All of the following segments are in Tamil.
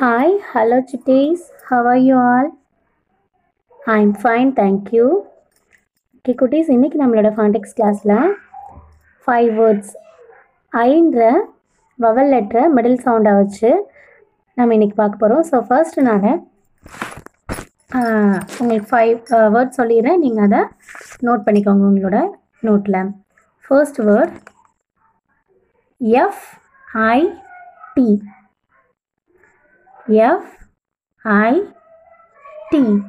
ஹாய் ஹலோ சிட்டிஸ் How you all all? I'm fine, thank you. Okay குட்டீஸ் இன்றைக்கி நம்மளோட ஃபான்டெக்ஸ் கிளாஸில் ஃபைவ் வேர்ட்ஸ் ஐன்ற வவல் லெட்டரை மிடில் சவுண்டை வச்சு நம்ம இன்றைக்கி பார்க்க போகிறோம் ஸோ ஃபர்ஸ்ட் நான் உங்களுக்கு ஃபைவ் வேர்ட் சொல்லிடுறேன். நீங்கள் அதை நோட் பண்ணிக்கோங்க உங்களோட நோட்டில் first word F I T F I T.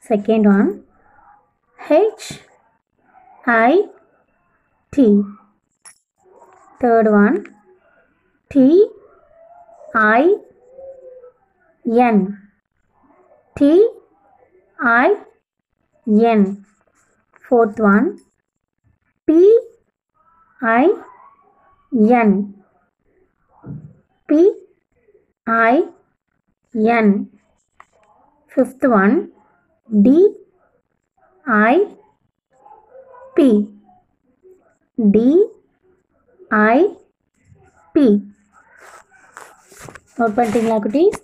Second one H I T. Third one T I N. T I N. Fourth one P I N. P I N. Fifth one D I P. D I P. Note பண்ணிட்டீங்களா குட்டீஸ்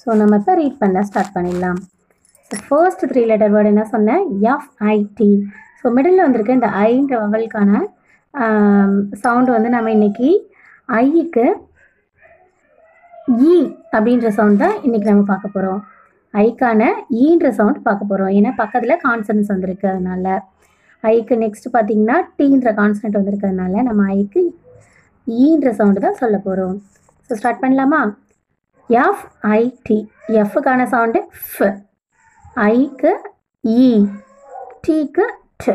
ஸோ நம்ம இப்போ ரீட் பண்ண ஸ்டார்ட் பண்ணிடலாம் so first three letter word என்ன சொன்னேன் எஃப்ஐடி ஸோ மிடில் வந்திருக்க இந்த ஐன்ற வவலுக்கான சவுண்டு வந்து நம்ம இன்னைக்கு ஐக்கு ஈ அப்படின்ற சவுண்ட் தான் இன்றைக்கி நம்ம பார்க்க போகிறோம் ஐக்கான ஈன்ற சவுண்ட் பார்க்க போகிறோம் ஏன்னா பக்கத்தில் கான்சனன்ஸ் வந்திருக்கு அதனால ஐக்கு நெக்ஸ்ட் பார்த்தீங்கன்னா டீன்ற கான்சனன்ட் வந்திருக்கிறதுனால நம்ம ஐக்கு ஈன்ற சவுண்டு தான் சொல்ல போகிறோம் ஸோ ஸ்டார்ட் பண்ணலாமா? எஃப் ஐடி எஃப்க்கான சவுண்டு ஃப் ஐக்கு இ e. டீக்கு ட்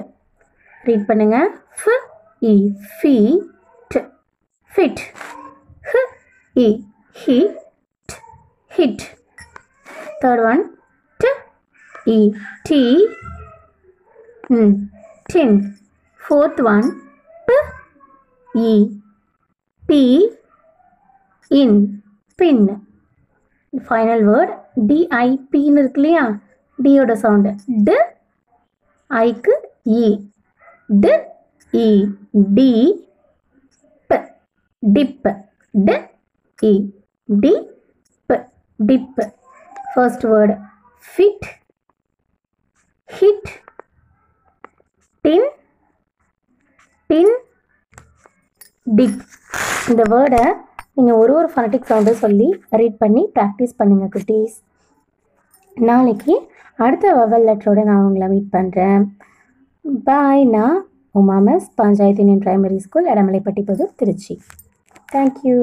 ரீட் பண்ணுங்க. ஃப் இ ஃபி ட் ஃபிட் ஹ் இ hit hit. Third one. T. E. T. Mm, tin. Fourth one. P. E. P. In. Pin. Final word டிஐபின்னு இருக்கு இல்லையா? டியோட சவுண்டு டு ஐக்கு இ டு இ டி ப டிப் டு இ dip. Dip. First word. Fit. Hit. Tin. Pin dip. இந்த வேர்டை நீங்கள் ஒரு ஒரு ஃபனட்டிக் சவுண்டு சொல்லி ரீட் பண்ணி ப்ராக்டிஸ் பண்ணுங்கள் குட்டீஸ். நாளைக்கு அடுத்த வவல் லெட்டரோட நான் உங்களை மீட் பண்ணுறேன் பாய் நான் Uma miss panchayat union primary school Idamalaipatti Puthur Tiruchi. Thank you